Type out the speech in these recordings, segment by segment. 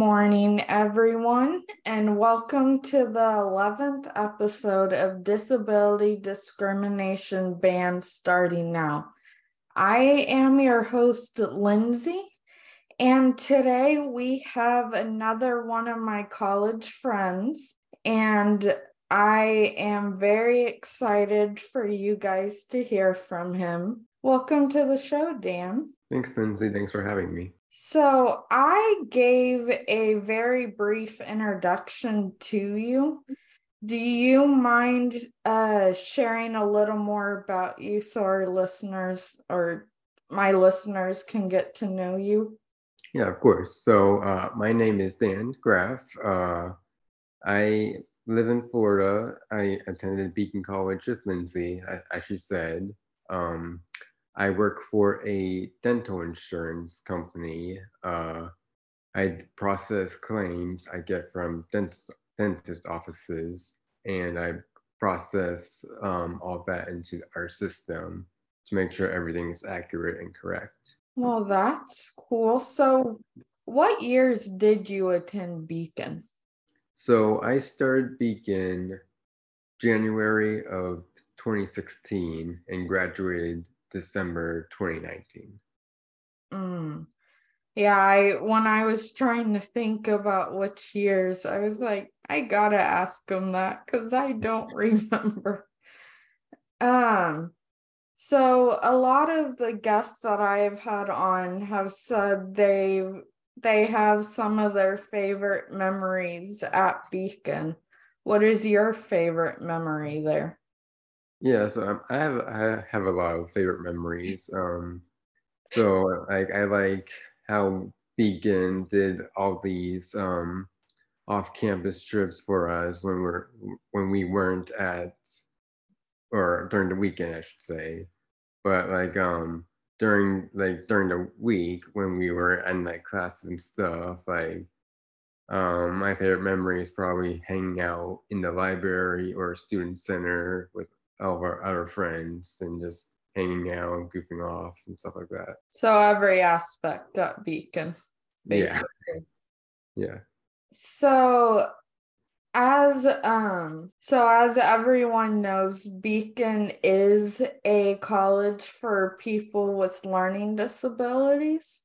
morning, everyone, and welcome to the 11th episode of Disability Discrimination Band Starting Now. I am your host, Lindsay, and today we have another one of my college friends, and I am very excited for you guys to hear from him. Welcome to the show, Dan. Thanks, Lindsay. Thanks for having me. So, I gave a very brief introduction to you. Do you mind uh, sharing a little more about you so our listeners or my listeners can get to know you? Yeah, of course. So, uh, my name is Dan Graff. Uh, I live in Florida. I attended Beacon College with Lindsay, as she said. Um, I work for a dental insurance company. Uh, I process claims I get from dentist, dentist offices, and I process um, all that into our system to make sure everything is accurate and correct. Well, that's cool. So, what years did you attend Beacon? So, I started Beacon January of 2016 and graduated December 2019. Mm. Yeah, I when I was trying to think about which years, I was like, I gotta ask them that because I don't remember. Um, so a lot of the guests that I have had on have said they they have some of their favorite memories at Beacon. What is your favorite memory there? Yeah, so I have I have a lot of favorite memories. Um, so like I like how Beacon did all these um, off-campus trips for us when we're when we weren't at or during the weekend, I should say. But like um during like during the week when we were in like classes and stuff, like um, my favorite memory is probably hanging out in the library or student center with of our other friends and just hanging out, and goofing off, and stuff like that. So every aspect at Beacon, basically. Yeah. yeah. So as um so as everyone knows beacon is a college for people with learning disabilities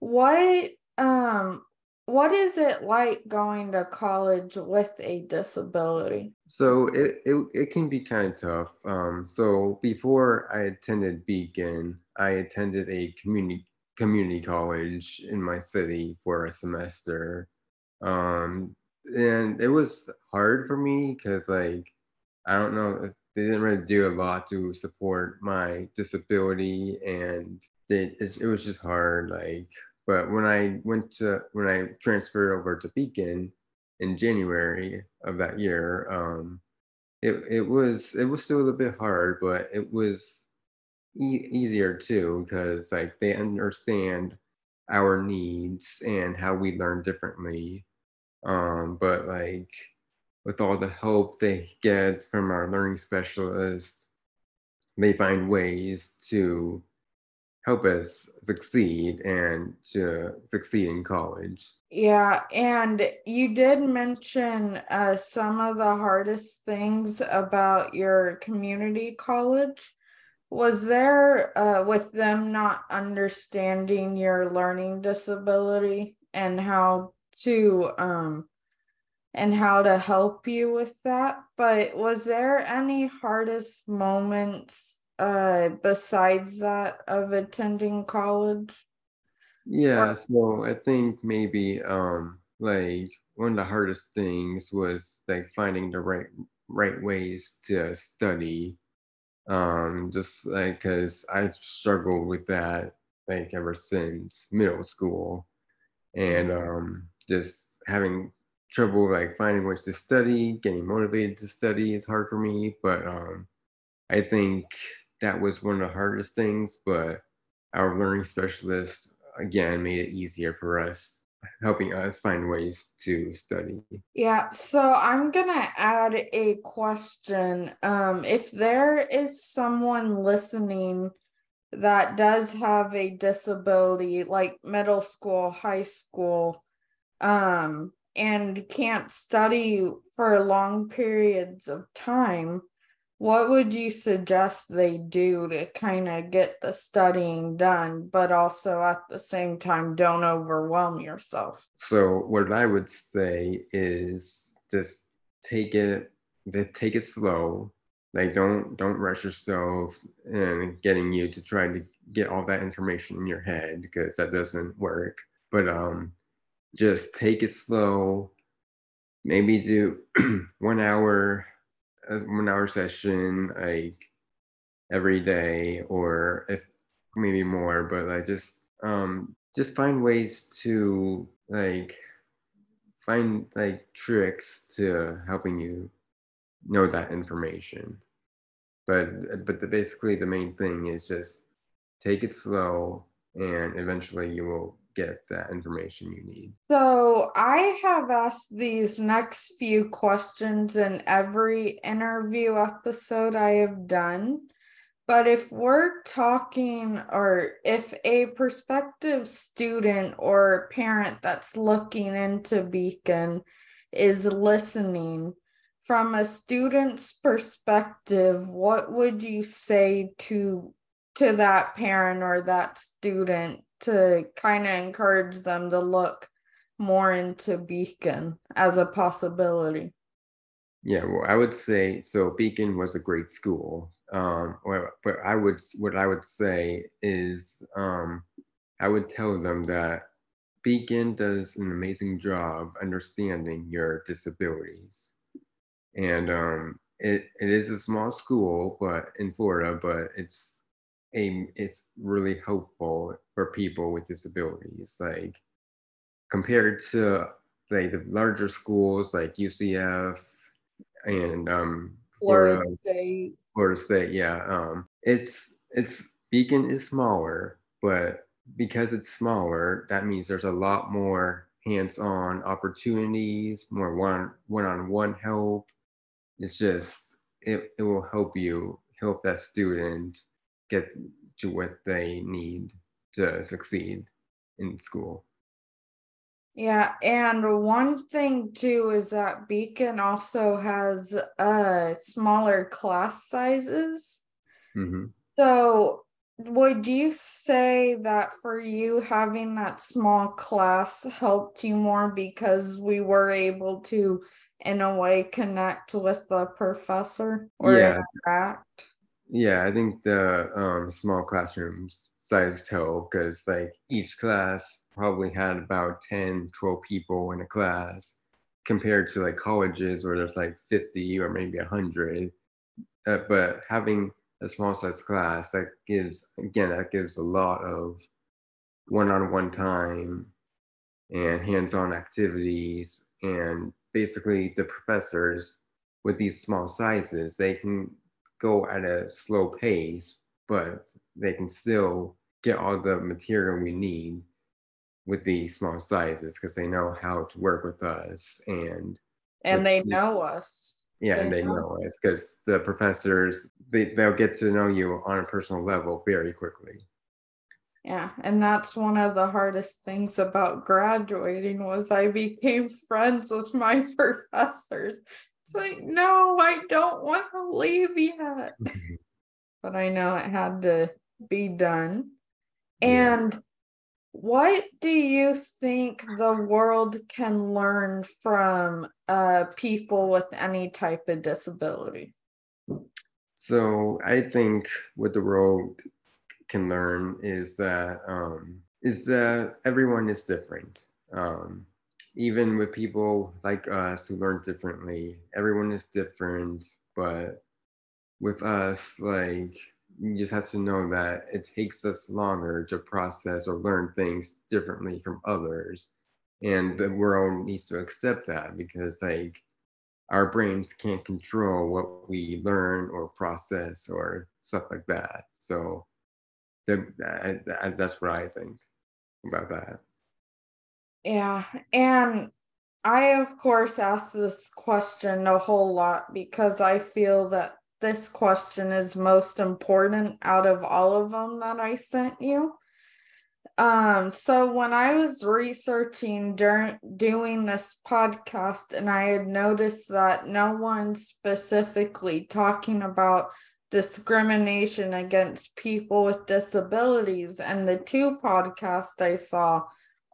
what um what is it like going to college with a disability? So it it, it can be kind of tough. Um, so before I attended Beacon, I attended a community community college in my city for a semester. Um, and it was hard for me because like I don't know they didn't really do a lot to support my disability and they, it, it was just hard like but when I went to when I transferred over to Beacon in January of that year, um, it it was it was still a little bit hard, but it was e- easier too because like they understand our needs and how we learn differently. Um, but like with all the help they get from our learning specialist, they find ways to help us succeed and to succeed in college. Yeah, and you did mention uh, some of the hardest things about your community college. Was there, uh, with them not understanding your learning disability and how to, um, and how to help you with that? But was there any hardest moments uh besides that of attending college? Yeah so i think maybe um like one of the hardest things was like finding the right right ways to study um just like because i've struggled with that like ever since middle school. And um just having trouble like finding ways to study getting motivated to study is hard for me but um i think that was one of the hardest things, but our learning specialist again made it easier for us, helping us find ways to study. Yeah, so I'm gonna add a question. Um, if there is someone listening that does have a disability, like middle school, high school, um and can't study for long periods of time what would you suggest they do to kind of get the studying done but also at the same time don't overwhelm yourself? So what i would say is just take it take it slow. Like don't don't rush yourself and getting you to try to get all that information in your head because that doesn't work. But um just take it slow. Maybe do one hour one hour session like every day or if maybe more but like just um just find ways to like find like tricks to helping you know that information. But but the, basically the main thing is just take it slow and eventually you will get that information you need. So, I have asked these next few questions in every interview episode I have done. But if we're talking, or if a prospective student or parent that's looking into Beacon is listening, from a student's perspective, what would you say to to that parent or that student to kind of encourage them to look more into Beacon as a possibility. Yeah, well, I would say so. Beacon was a great school. Um, but I would, what I would say is, um, I would tell them that Beacon does an amazing job understanding your disabilities, and um, it it is a small school, but in Florida, but it's a it's really helpful for people with disabilities. Like compared to like the larger schools like UCF and um, Florida, Florida State. Florida State, yeah. Um, it's it's Beacon is smaller, but because it's smaller, that means there's a lot more hands-on opportunities, more one one-on-one help. It's just it, it will help you help that student get to what they need to succeed in school. Yeah, and one thing too is that Beacon also has uh smaller class sizes. Mm-hmm. So would you say that for you having that small class helped you more because we were able to in a way connect with the professor or yeah. interact? Yeah, I think the um, small classrooms size help because like each class probably had about 10, 12 people in a class compared to like colleges where there's like 50 or maybe 100. Uh, but having a small size class that gives, again, that gives a lot of one on one time and hands on activities. And basically, the professors with these small sizes, they can go at a slow pace, but they can still get all the material we need with these small sizes because they know how to work with us and and they know us. Yeah they and they know, know us because the professors they, they'll get to know you on a personal level very quickly. Yeah and that's one of the hardest things about graduating was i became friends with my professors it's like, no, I don't want to leave yet. but I know it had to be done. And what do you think the world can learn from uh, people with any type of disability? So I think what the world can learn is that um, is that everyone is different. Um, even with people like us who learn differently, everyone is different, but with us, like you just have to know that it takes us longer to process or learn things differently from others. And the world needs to accept that because like our brains can't control what we learn or process or stuff like that. So the, that, that's what I think about that. Yeah. And I, of course, ask this question a whole lot because I feel that this question is most important out of all of them that I sent you. Um, so when I was researching during doing this podcast, and I had noticed that no one specifically talking about discrimination against people with disabilities, and the two podcasts I saw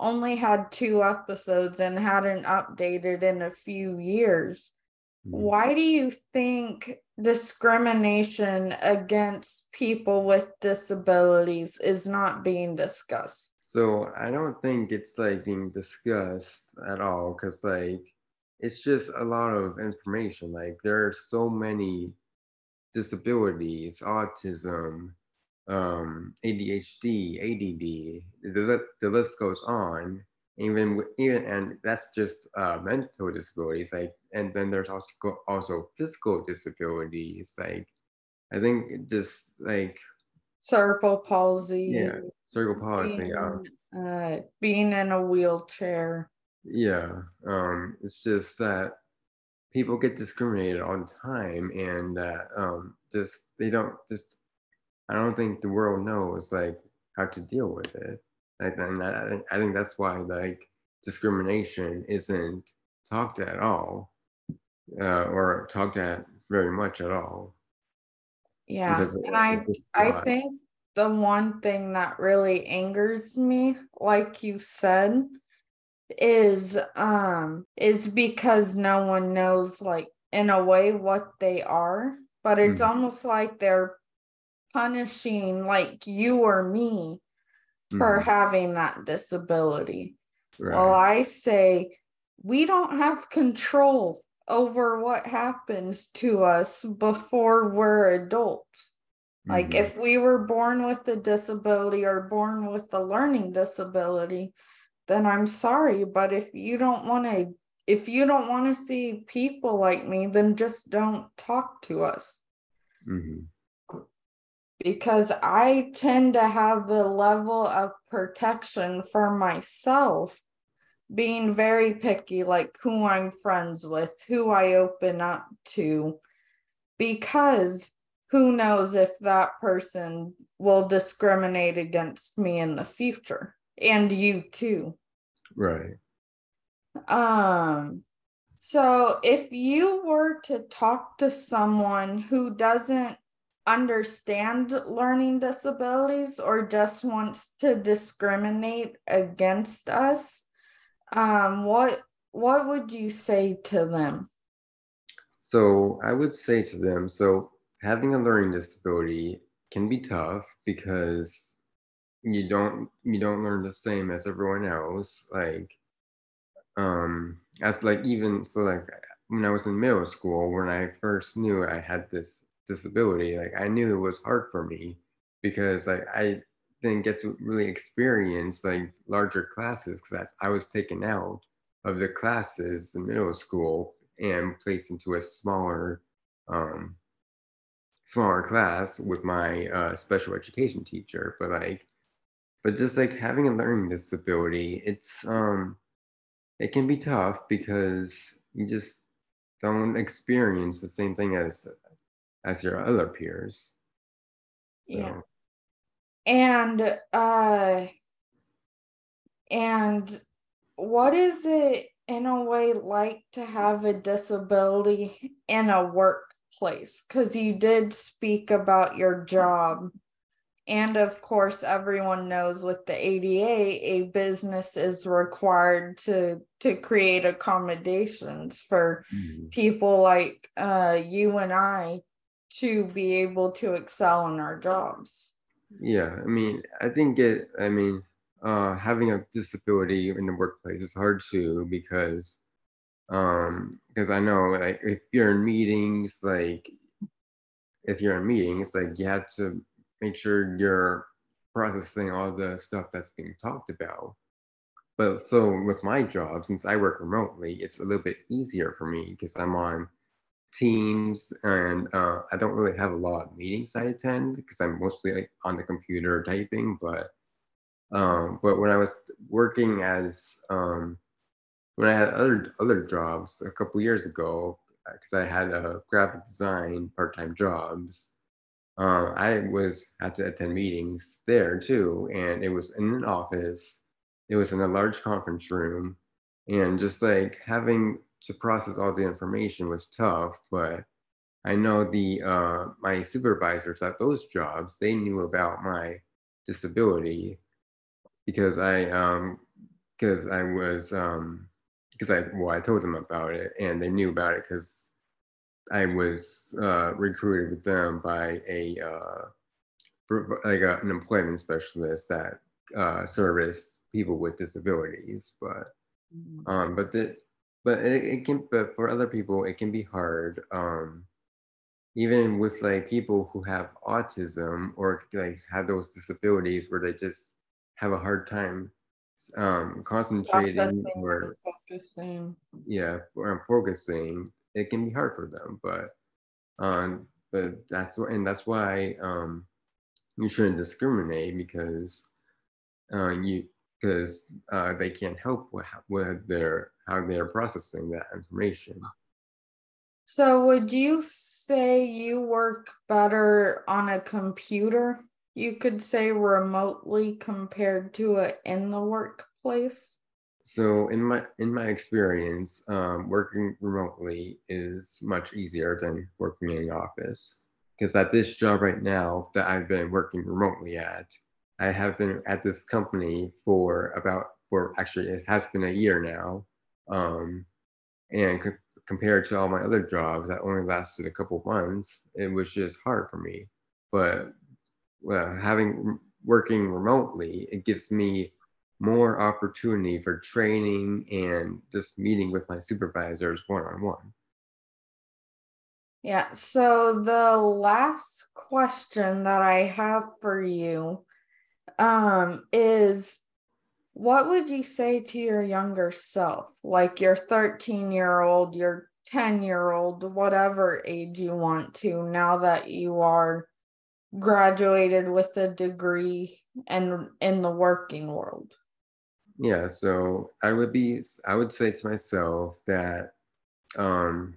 only had two episodes and hadn't updated in a few years. Mm-hmm. Why do you think discrimination against people with disabilities is not being discussed? So I don't think it's like being discussed at all because like it's just a lot of information. Like there are so many disabilities, autism, um, ADHD, ADD, the, the list goes on. Even even and that's just uh, mental disabilities like and then there's also also physical disabilities like i think just like cerebral palsy. Yeah cerebral palsy being, um, uh, being in a wheelchair. Yeah um it's just that people get discriminated all the time and that um just they don't just i don't think the world knows like how to deal with it Like, and I, I think that's why like discrimination isn't talked at all, uh, or talked at very much at all. Yeah, and I I think the one thing that really angers me, like you said, is um is because no one knows like in a way what they are, but it's mm-hmm. almost like they're punishing like you or me for mm-hmm. having that disability. Right. Well, I say we don't have control over what happens to us before we're adults. Mm-hmm. Like if we were born with a disability or born with a learning disability, then I'm sorry, but if you don't want to if you don't want to see people like me, then just don't talk to us. Mm-hmm because I tend to have the level of protection for myself, being very picky, like who I'm friends with, who I open up to, because who knows if that person will discriminate against me in the future and you too. Right. Um, so if you were to talk to someone who doesn't understand learning disabilities or just wants to discriminate against us um what what would you say to them? So i would say to them so having a learning disability can be tough because you don't you don't learn the same as everyone else like um as like even so like when i was in middle school when i first knew i had this disability, like I knew it was hard for me because like I didn't get to really experience like larger classes because I was taken out of the classes in middle school and placed into a smaller um, smaller class with my uh, special education teacher. But like, but just like having a learning disability, it's um, it can be tough because you just don't experience the same thing as as your other peers. So. Yeah. And uh and what is it in a way like to have a disability in a workplace? Because you did speak about your job. And of course, everyone knows with the ADA, a business is required to to create accommodations for mm-hmm. people like uh, you and I to be able to excel in our jobs. Yeah, I mean, I think it, I mean, uh, having a disability in the workplace is hard too because, um, because I know like if you're in meetings, like if you're in meetings, like you have to make sure you're processing all the stuff that's being talked about. But so with my job, since I work remotely, it's a little bit easier for me because I'm on Teams, and uh, I don't really have a lot of meetings I attend because I'm mostly like, on the computer typing. But um, but when I was working as um, when I had other other jobs a couple years ago, because uh, I had a graphic design part time jobs, uh, I was had to attend meetings there too, and it was in an office. It was in a large conference room, and just like having to process all the information was tough. But I know the uh, my supervisors at those jobs they knew about my disability because I um because I was um because I well I told them about it and they knew about it because I was uh, recruited with them by a uh, like a, an employment specialist that uh, serviced people with disabilities. But mm-hmm. um, but the but it, it, can but for other people it can be hard. Um, even with like people who have autism or like have those disabilities where they just have a hard time um concentrating or focusing yeah or focusing it can be hard for them. But um, but that's and that's why um, you shouldn't discriminate because uh, you because uh, they can't help with, with their how they're processing that information. So would you say you work better on a computer? You could say remotely compared to it in the workplace. So in my in my experience, um, working remotely is much easier than working in the office. Because at this job right now that I've been working remotely at, I have been at this company for about for actually it has been a year now, um, and c- compared to all my other jobs that only lasted a couple months, it was just hard for me. But well, having working remotely, it gives me more opportunity for training and just meeting with my supervisors one on one. Yeah. So the last question that I have for you um, is what would you say to your younger self, like your 13 year old, your 10 year old, whatever age you want to, now that you are graduated with a degree and in the working world? Yeah, so I would be, I would say to myself that, um,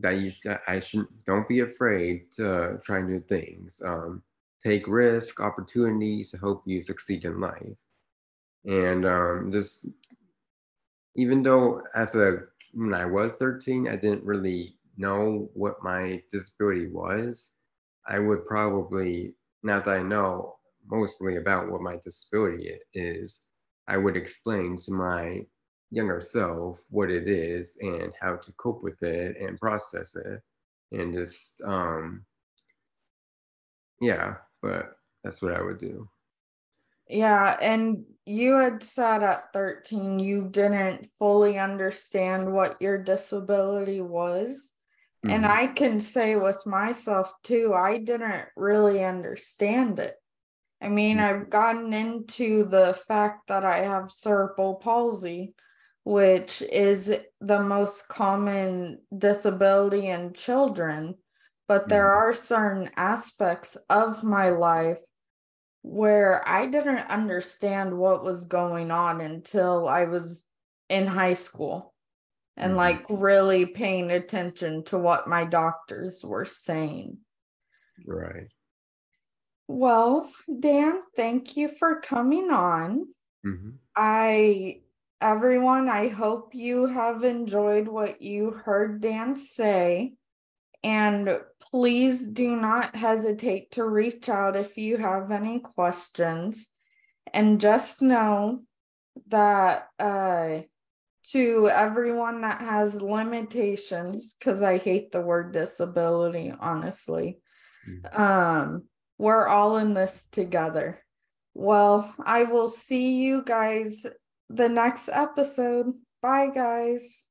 that you, that I shouldn't, don't be afraid to try new things. Um, take risk, opportunities to help you succeed in life, and um, just even though as a when I was 13, I didn't really know what my disability was. I would probably now that I know mostly about what my disability is, I would explain to my younger self what it is and how to cope with it and process it and just um yeah but that's what i would do. Yeah and you had said at 13 you didn't fully understand what your disability was. Mm-hmm. and i can say with myself too i didn't really understand it. I mean, I've gotten into the fact that I have cerebral palsy, which is the most common disability in children. But there mm-hmm. are certain aspects of my life where I didn't understand what was going on until I was in high school and mm-hmm. like really paying attention to what my doctors were saying. Right. Well, Dan, thank you for coming on. Mm-hmm. I, everyone, I hope you have enjoyed what you heard Dan say. And please do not hesitate to reach out if you have any questions. And just know that uh, to everyone that has limitations, because I hate the word disability, honestly. Mm-hmm. Um, we're all in this together. Well, I will see you guys the next episode. Bye, guys.